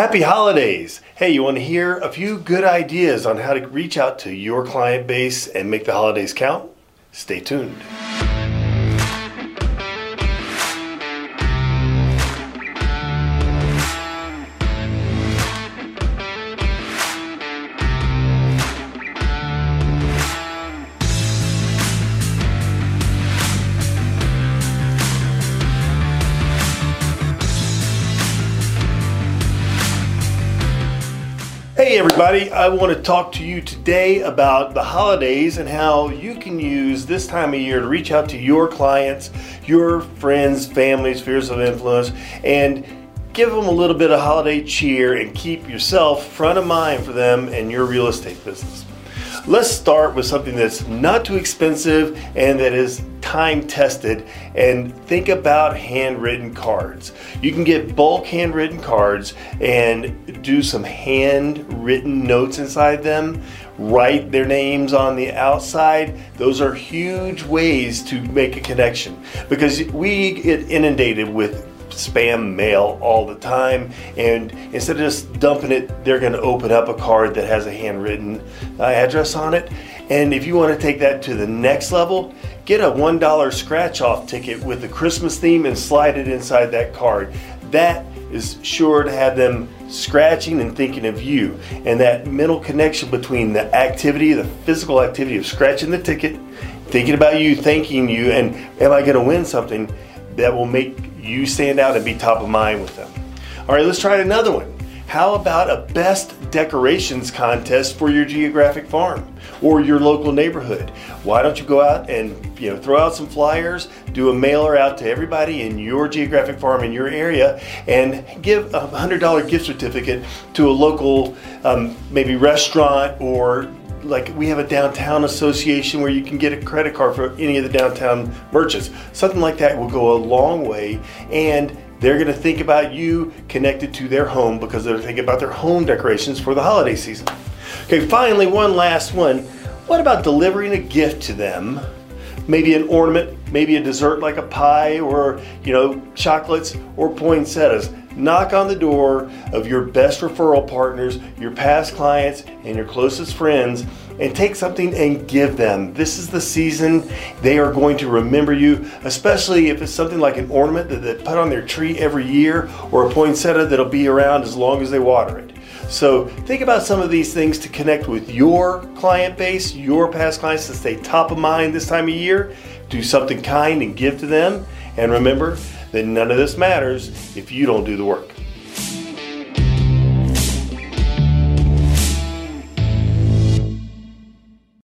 Happy holidays! Hey, you want to hear a few good ideas on how to reach out to your client base and make the holidays count? Stay tuned. Hey everybody, I want to talk to you today about the holidays and how you can use this time of year to reach out to your clients, your friends, family, spheres of influence, and give them a little bit of holiday cheer and keep yourself front of mind for them and your real estate business. Let's start with something that's not too expensive and that is time tested and think about handwritten cards. You can get bulk handwritten cards and do some handwritten notes inside them, write their names on the outside. Those are huge ways to make a connection because we get inundated with spam mail all the time and instead of just dumping it they're going to open up a card that has a handwritten uh, address on it. And if you want to take that to the next level get a $1 scratch off ticket with the christmas theme and slide it inside that card. That is sure to have them scratching and thinking of you. And that mental connection between the activity the physical activity of scratching the ticket thinking about you thanking you and am i going to win something that will make you stand out and be top of mind with them. All right, let's try another one. How about a best decorations contest for your geographic farm or your local neighborhood? Why don't you go out and you know throw out some flyers, do a mailer out to everybody in your geographic farm in your area, and give a hundred dollar gift certificate to a local um, maybe restaurant or like we have a downtown association where you can get a credit card for any of the downtown merchants. Something like that will go a long way and they're going to think about you connected to their home because they're thinking about their home decorations for the holiday season. Okay, finally, one last one. What about delivering a gift to them? Maybe an ornament, maybe a dessert like a pie or, you know, chocolates or poinsettias knock on the door of your best referral partners, your past clients, and your closest friends and take something and give them. This is the season they are going to remember you, especially if it's something like an ornament that they put on their tree every year or a poinsettia that'll be around as long as they water it. So think about some of these things to connect with your client base, your past clients to stay top of mind this time of year. Do something kind and give to them. And remember, that none of this matters if you don't do the work.